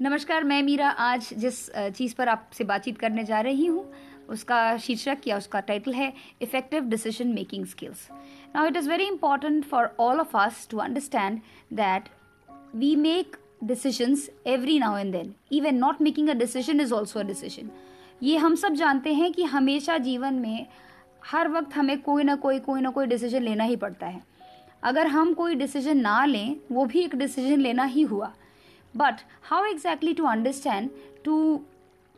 नमस्कार, मैं मीरा। आज जिस चीज़ पर आपसे बातचीत करने जा रही हूँ, उसका शीर्षक या उसका टाइटल है effective decision making skills now it is very important for all of us to understand that we make decisions every now and then even not making a decision is also a decision ये हम सब जानते हैं कि हमेशा जीवन में हर वक्त हमें कोई ना कोई कोई ना कोई डिसीज़न लेना ही पड़ता है। अगर हम कोई डिसीज़न ना लें, वो भी एक डिसीज़न लेना ही हुआ। But how exactly to understand to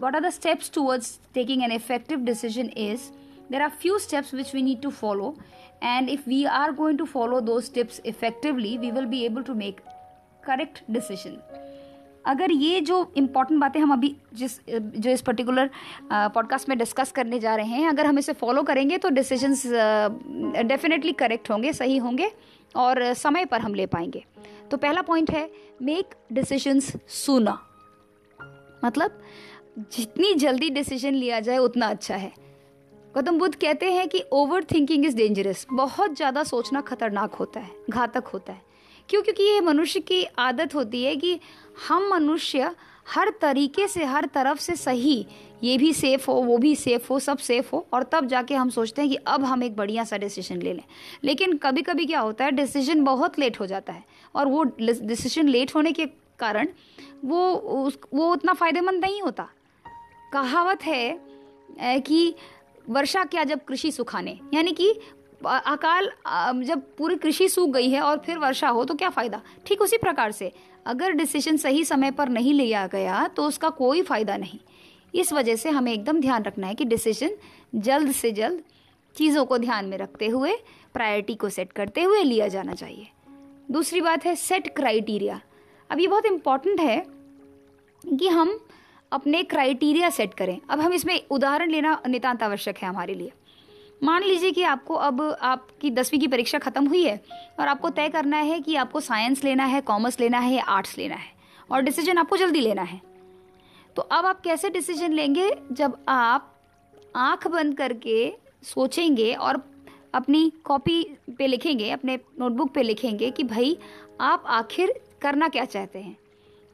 what are the steps towards taking an effective decision is there are few steps which we need to follow and if we are going to follow those steps effectively we will be able to make correct decision अगर ये जो important बातें हम अभी जिस जो इस particular podcast में डिस्कस करने जा रहे हैं अगर हम इसे फॉलो करेंगे तो डिसीजंस डेफिनेटली करेक्ट होंगे सही होंगे और समय पर हम ले पाएँगे तो पहला पॉइंट है मेक डिसीजंस सुना मतलब जितनी जल्दी डिसीज़न लिया जाए, उतना अच्छा है। गौतम बुद्ध कहते हैं कि ओवर थिंकिंग इज़ डेंजरस बहुत ज़्यादा सोचना खतरनाक होता है, घातक होता है। क्यों? क्योंकि ये मनुष्य की आदत होती है कि हम मनुष्य हर तरीके से, हर तरफ़ से सही ये भी सेफ़ हो, वो भी सेफ़ हो, सब सेफ़ हो, और तब जाके हम सोचते हैं कि अब हम एक बढ़िया सा डिसीज़न ले लें। लेकिन कभी कभी क्या होता है डिसीज़न बहुत लेट हो जाता है, और वो डिसीज़न लेट होने के कारण वो उस, वो उतना फ़ायदेमंद नहीं होता। कहावत है कि वर्षा क्या जब कृषि सुखाने, यानी कि अकाल जब पूरी कृषि सूख गई है और फिर वर्षा हो तो क्या फ़ायदा? ठीक उसी प्रकार से, अगर डिसीज़न सही समय पर नहीं लिया गया तो उसका कोई फ़ायदा नहीं। इस वजह से हमें एकदम ध्यान रखना है कि डिसीज़न जल्द से जल्द चीज़ों को ध्यान में रखते हुए प्रायोरिटी को सेट करते हुए लिया जाना चाहिए। दूसरी बात है सेट क्राइटेरिया अब ये बहुत इंपॉर्टेंट है कि हम अपने क्राइटेरिया सेट करें। अब हम इसमें उदाहरण लेना नितांत आवश्यक है हमारे लिए। मान लीजिए कि आपको अब आपकी दसवीं की परीक्षा खत्म हुई है और आपको तय करना है कि आपको साइंस लेना है कॉमर्स लेना है या आर्ट्स लेना है और डिसीज़न आपको जल्दी लेना है। तो अब आप कैसे डिसीज़न लेंगे? जब आप आँख बंद करके सोचेंगे और अपनी कॉपी पे लिखेंगे, अपने नोटबुक पे लिखेंगे कि भाई, आप आखिर करना क्या चाहते हैं?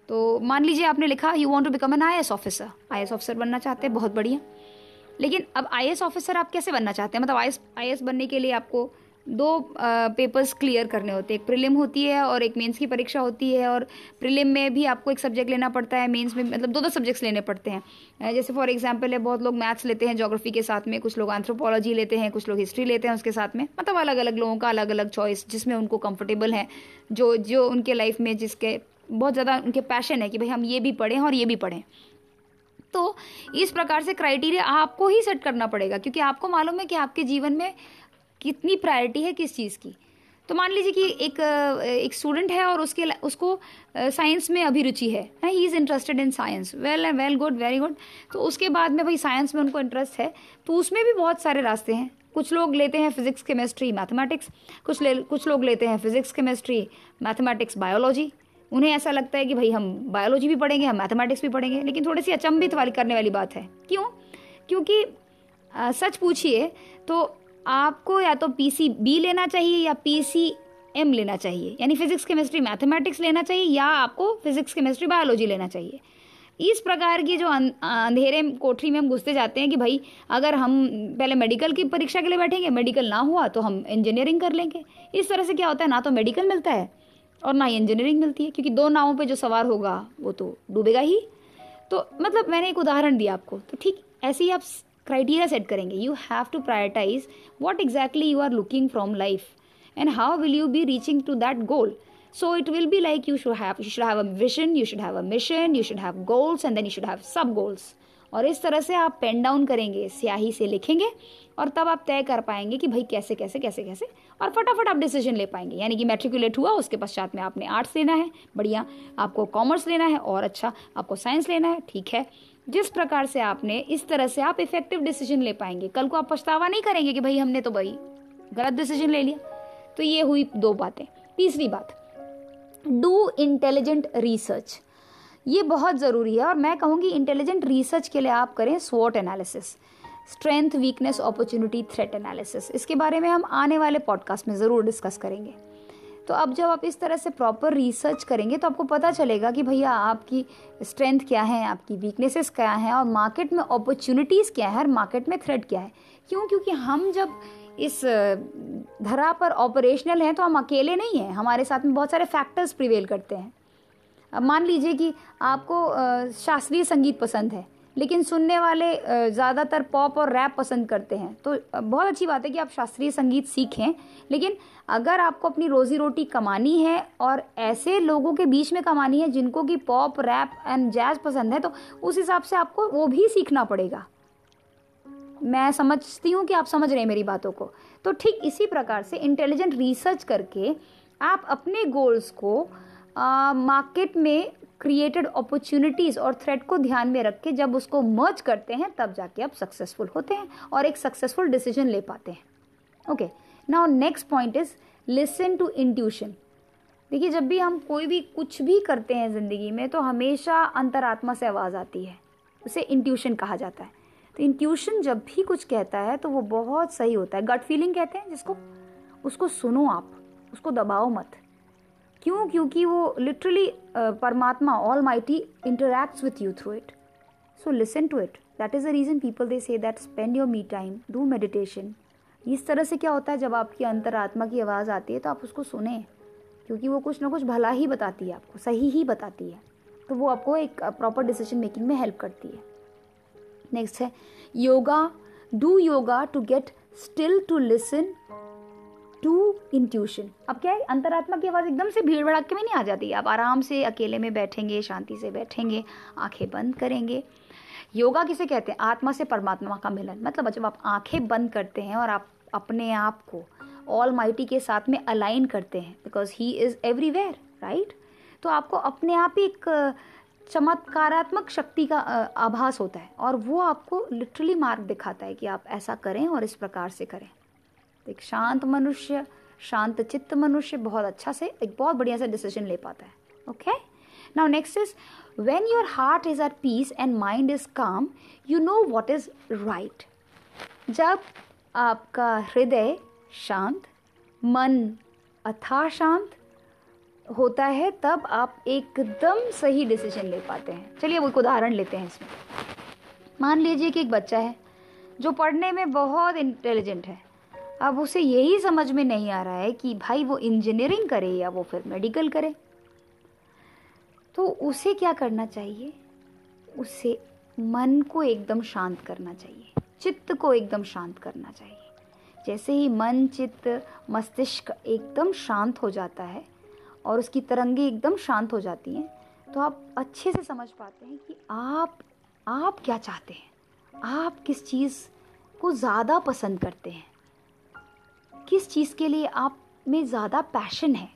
तो मान लीजिए आपने लिखा you want to become an I S officer I officer बनना चाहते हैं, बहुत बढ़िया। लेकिन अब आई ऑफिसर आप कैसे बनना चाहते हैं? मतलब आई आई बनने के लिए आपको दो पेपर्स क्लियर करने होते हैं। एक प्रीलिम होती है और एक मेंस की परीक्षा होती है और प्रीलिम में भी आपको एक सब्जेक्ट लेना पड़ता है मेंस में मतलब दो दो सब्जेक्ट्स लेने पड़ते हैं। जैसे फॉर एग्जांपल है, बहुत लोग मैथ्स लेते हैं जोग्राफी के साथ में, कुछ लोग एंथ्रोपोलॉजी लेते हैं, कुछ लोग हिस्ट्री लेते हैं उसके साथ में। मतलब अलग अलग लोगों का अलग अलग चॉइस जिसमें उनको कंफर्टेबल है, जो जो उनके लाइफ में जिसके बहुत ज़्यादा उनके पैशन है कि भाई हम ये भी पढ़ें और ये भी पढ़ें। तो इस प्रकार से क्राइटेरिया आपको ही सेट करना पड़ेगा, क्योंकि आपको मालूम है कि आपके जीवन में कितनी प्रायोरिटी है किस चीज़ की? तो मान लीजिए कि एक एक स्टूडेंट है और उसके उसको साइंस में अभिरुचि है he is interested in science well well good very good तो उसके बाद में भाई साइंस में उनको इंटरेस्ट है तो उसमें भी बहुत सारे रास्ते हैं। कुछ लोग लेते हैं फिजिक्स केमिस्ट्री मैथमेटिक्स कुछ ले कुछ लोग लेते हैं फिजिक्स केमिस्ट्री मैथमेटिक्स बायोलॉजी उन्हें ऐसा लगता है कि भाई हम बायोलॉजी भी पढ़ेंगे हम मैथमेटिक्स भी पढ़ेंगे लेकिन थोड़ी सी अचंभित वाली करने वाली बात है। क्यों? क्योंकि आ, सच पूछिए तो आपको या तो पी सी बी लेना चाहिए या पी सी एम लेना चाहिए। यानी फिजिक्स केमिस्ट्री मैथमेटिक्स लेना चाहिए या आपको फिजिक्स केमिस्ट्री बायोलॉजी लेना चाहिए। इस प्रकार की जो अं-, अंधेरे कोठरी में हम घुसते जाते हैं कि भाई अगर हम पहले मेडिकल की परीक्षा के लिए बैठेंगे मेडिकल ना हुआ तो हम इंजीनियरिंग कर लेंगे। इस तरह से क्या होता है ना तो मेडिकल मिलता है और ना ही इंजीनियरिंग मिलती है क्योंकि दो नावों पे जो सवार होगा वो तो डूबेगा ही। तो मतलब मैंने एक उदाहरण दिया आपको तो ठीक ऐसे ही आप क्राइटेरिया सेट करेंगे you have to prioritise what exactly you are looking from life and how will you be reaching to that goal so it will be like you should have you should have a vision you should have a mission you should have goals and then you should have sub goals और इस तरह से आप pen down करेंगे, स्याही से लिखेंगे और तब आप तय कर पाएँगे कि भाई कैसे कैसे कैसे कैसे और फटाफट आप डिसीज़न ले पाएँगे। यानी कि मेट्रिकुलेट हुआ, उसके पश्चात में आपने आर्ट्स लेना है, बढ़िया। आपको कॉमर्स लेना है और अच्छा आपको साइंस लेना है, ठीक है। जिस प्रकार से आपने इस तरह से आप इफ़ेक्टिव डिसीज़न ले पाएँगे। कल को आप पछतावा नहीं करेंगे कि भाई हमने तो भाई गलत डिसीज़न ले लिया। तो ये हुई दो बातें। तीसरी बात डू इंटेलिजेंट रिसर्च ये बहुत ज़रूरी है और मैं कहूँगी इंटेलिजेंट रिसर्च के लिए आप करें स्वॉट analysis strength weakness opportunity threat analysis इसके बारे में हम आने वाले पॉडकास्ट में ज़रूर डिस्कस करेंगे। तो अब जब आप इस तरह से प्रॉपर रिसर्च करेंगे तो आपको पता चलेगा कि भैया आपकी स्ट्रेंथ क्या है, आपकी वीकनेसेस क्या हैं और मार्केट में अपॉर्चुनिटीज़ क्या है, हर मार्केट में थ्रेड क्या है। क्यों? क्योंकि हम जब इस धरा पर ऑपरेशनल हैं तो हम अकेले नहीं हैं। हमारे साथ में बहुत सारे फैक्टर्स प्रिवेल करते हैं। मान लीजिए कि आपको शास्त्रीय संगीत पसंद है, लेकिन सुनने वाले ज़्यादातर पॉप और रैप पसंद करते हैं तो बहुत अच्छी बात है कि आप शास्त्रीय संगीत सीखें, लेकिन अगर आपको अपनी रोज़ी रोटी कमानी है और ऐसे लोगों के बीच में कमानी है जिनको कि पॉप, रैप एंड जैज पसंद है तो उस हिसाब से आपको वो भी सीखना पड़ेगा। मैं समझती हूँ कि आप समझ रहे हैं मेरी बातों को। तो ठीक इसी प्रकार से इंटेलिजेंट रिसर्च करके आप अपने गोल्स को मार्केट में क्रिएटेड अपॉर्चुनिटीज़ और थ्रेट को ध्यान में रख के जब उसको मर्ज करते हैं, तब जाके आप सक्सेसफुल होते हैं और एक सक्सेसफुल डिसीज़न ले पाते हैं। Okay now next point is listen to intuition देखिए, जब भी हम कोई भी कुछ भी करते हैं ज़िंदगी में तो हमेशा अंतरात्मा से आवाज़ आती है। उसे इंट्यूशन कहा जाता है। तो इंट्यूशन जब भी कुछ कहता है तो वो बहुत सही होता है। गट फीलिंग कहते हैं जिसको, उसको सुनो आप, उसको दबाओ मत। क्यों? क्योंकि वो लिटरली परमात्मा almighty interacts with you through it so listen to it that is the reason people they say that spend your me time do meditation इस तरह से क्या होता है? जब आपकी अंतरात्मा की आवाज़ आती है तो आप उसको सुने। क्योंकि वो कुछ ना कुछ भला ही बताती है आपको, सही ही बताती है। तो वो आपको एक प्रॉपर डिसीज़न मेकिंग में हेल्प करती है। नेक्स्ट है, yoga do yoga to get still to listen to intuition अब क्या है? अंतरात्मा की आवाज़ एकदम से भीड़ भड़ाके में नहीं आ जाती। आप आराम से अकेले में बैठेंगे, शांति से बैठेंगे, आँखें बंद करेंगे। योगा किसे कहते हैं? आत्मा से परमात्मा का मिलन। मतलब जब आप आँखें बंद करते हैं और आप अपने आप को ऑल माइटी के साथ में अलाइन करते हैं because he is everywhere right तो आपको अपने आप ही एक चमत्कारात्मक शक्ति का आभास होता है। और वो आपको लिटरली मार्ग दिखाता है कि आप ऐसा करें और इस प्रकार से करें। एक शांत मनुष्य, शांत चित्त मनुष्य बहुत अच्छा से एक बहुत बढ़िया से डिसीज़न ले पाता है okay now next is when your heart is at peace and mind is calm you know what is right जब आपका हृदय शांत, मन अथा शांत होता है, तब आप एकदम सही डिसीज़न ले पाते हैं। चलिए वो एक उदाहरण लेते हैं इसमें। मान लीजिए कि एक बच्चा है, जो पढ़ने में बहुत इंटेलिजेंट है। अब उसे यही समझ में नहीं आ रहा है कि भाई वो इंजीनियरिंग करे या वो फिर मेडिकल करे। तो उसे क्या करना चाहिए? उसे मन को एकदम शांत करना चाहिए। चित्त को एकदम शांत करना चाहिए। जैसे ही मन, चित्त, मस्तिष्क एकदम शांत हो जाता है और उसकी तरंगे एकदम शांत हो जाती हैं तो आप अच्छे से समझ पाते हैं कि आप आप क्या चाहते हैं? आप किस चीज़ को ज़्यादा पसंद करते हैं? किस चीज़ के लिए आप में ज़्यादा पैशन है?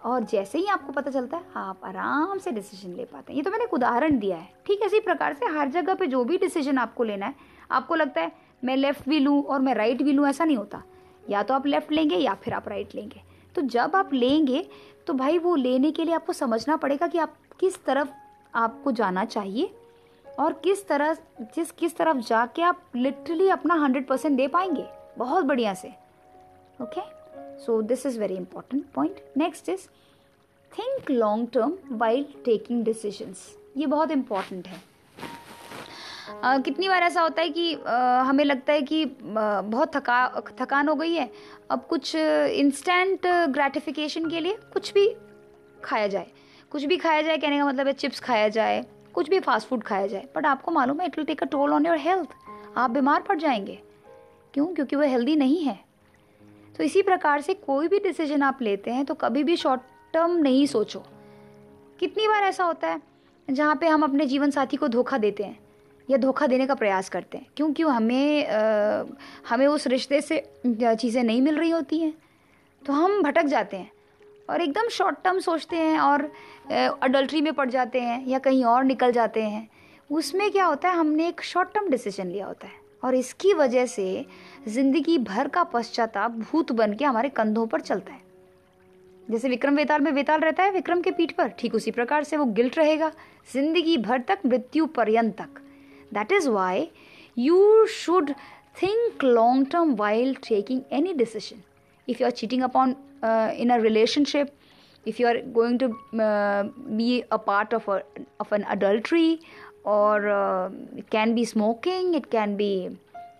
और जैसे ही आपको पता चलता है, आप आराम से डिसीज़न ले पाते हैं। ये तो मैंने एक उदाहरण दिया है, ठीक इसी प्रकार से हर जगह पे जो भी डिसीज़न आपको लेना है, आपको लगता है, मैं लेफ़्ट भी लूँ और मैं राइट भी लूँ, ऐसा नहीं होता। या तो आप लेफ़्ट लेंगे या फिर आप राइट लेंगे। तो जब आप लेंगे तो भाई वो लेने के लिए आपको समझना पड़ेगा कि आप किस तरफ़ आपको जाना चाहिए और किस तरह, जिस, किस तरफ़ जाके आप लिटरली अपना हंड्रेड परसेंट दे पाएँगे। बहुत बढ़िया से। Okay? So this is very important point. Next is think long term while taking decisions. ये बहुत इंपॉर्टेंट है। uh, कितनी बार ऐसा होता है कि uh, हमें लगता है कि uh, बहुत थका थकान हो गई है। अब कुछ इंस्टेंट ग्रेटिफिकेशन के लिए कुछ भी खाया जाए। कुछ भी खाया जाए कहने का मतलब है चिप्स खाया जाए कुछ भी फास्ट फ़ूड खाया जाए। बट आपको मालूम है it will take a toll on your health आप बीमार पड़ जाएँगे। क्यों? क्योंकि वह हेल्दी नहीं है। तो इसी प्रकार से कोई भी डिसीज़न आप लेते हैं तो कभी भी शॉर्ट टर्म नहीं सोचो। कितनी बार ऐसा होता है जहाँ पे हम अपने जीवन साथी को धोखा देते हैं या धोखा देने का प्रयास करते हैं क्योंकि हमें आ, हमें उस रिश्ते से चीज़ें नहीं मिल रही होती हैं तो हम भटक जाते हैं और एकदम शॉर्ट टर्म सोचते हैं और अडल्ट्री में पड़ जाते हैं या कहीं और निकल जाते हैं। उसमें क्या होता है हमने एक शॉर्ट टर्म डिसीज़न लिया होता है और इसकी वजह से ज़िंदगी भर का पश्चाताप भूत बन के हमारे कंधों पर चलता है। जैसे विक्रम वेताल में वेताल रहता है विक्रम के पीठ पर ठीक उसी प्रकार से वो गिल्ट रहेगा ज़िंदगी भर तक मृत्यु पर्यंत तक। That is why you should think long term while taking any decision if you are cheating upon in a relationship going to uh, be a part of a of an adultery or uh, it can be smoking it can be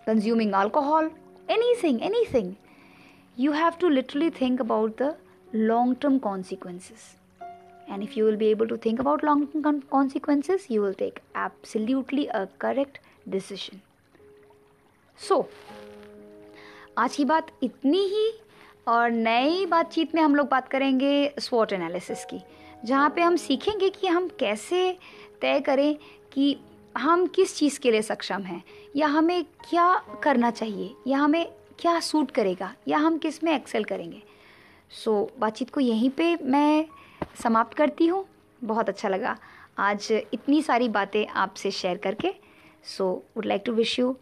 consuming alcohol anything anything you have to literally think about the long term consequences and if you will be able to think about long term consequences you will take absolutely a correct decision so आज की बात इतनी ही और नई बातचीत में हम लोग बात करेंगे स्वॉट एनालिसिस की जहाँ पे हम सीखेंगे कि हम कैसे तय करें कि हम किस चीज़ के लिए सक्षम हैं? या हमें क्या करना चाहिए? या हमें क्या सूट करेगा? या हम किसमें एक्सेल करेंगे? सो so, बातचीत को यहीं पे मैं समाप्त करती हूँ। बहुत अच्छा लगा आज इतनी सारी बातें आपसे शेयर करके। So would like to wish you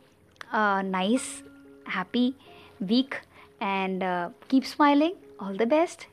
nice happy weekend keep smiling all the best.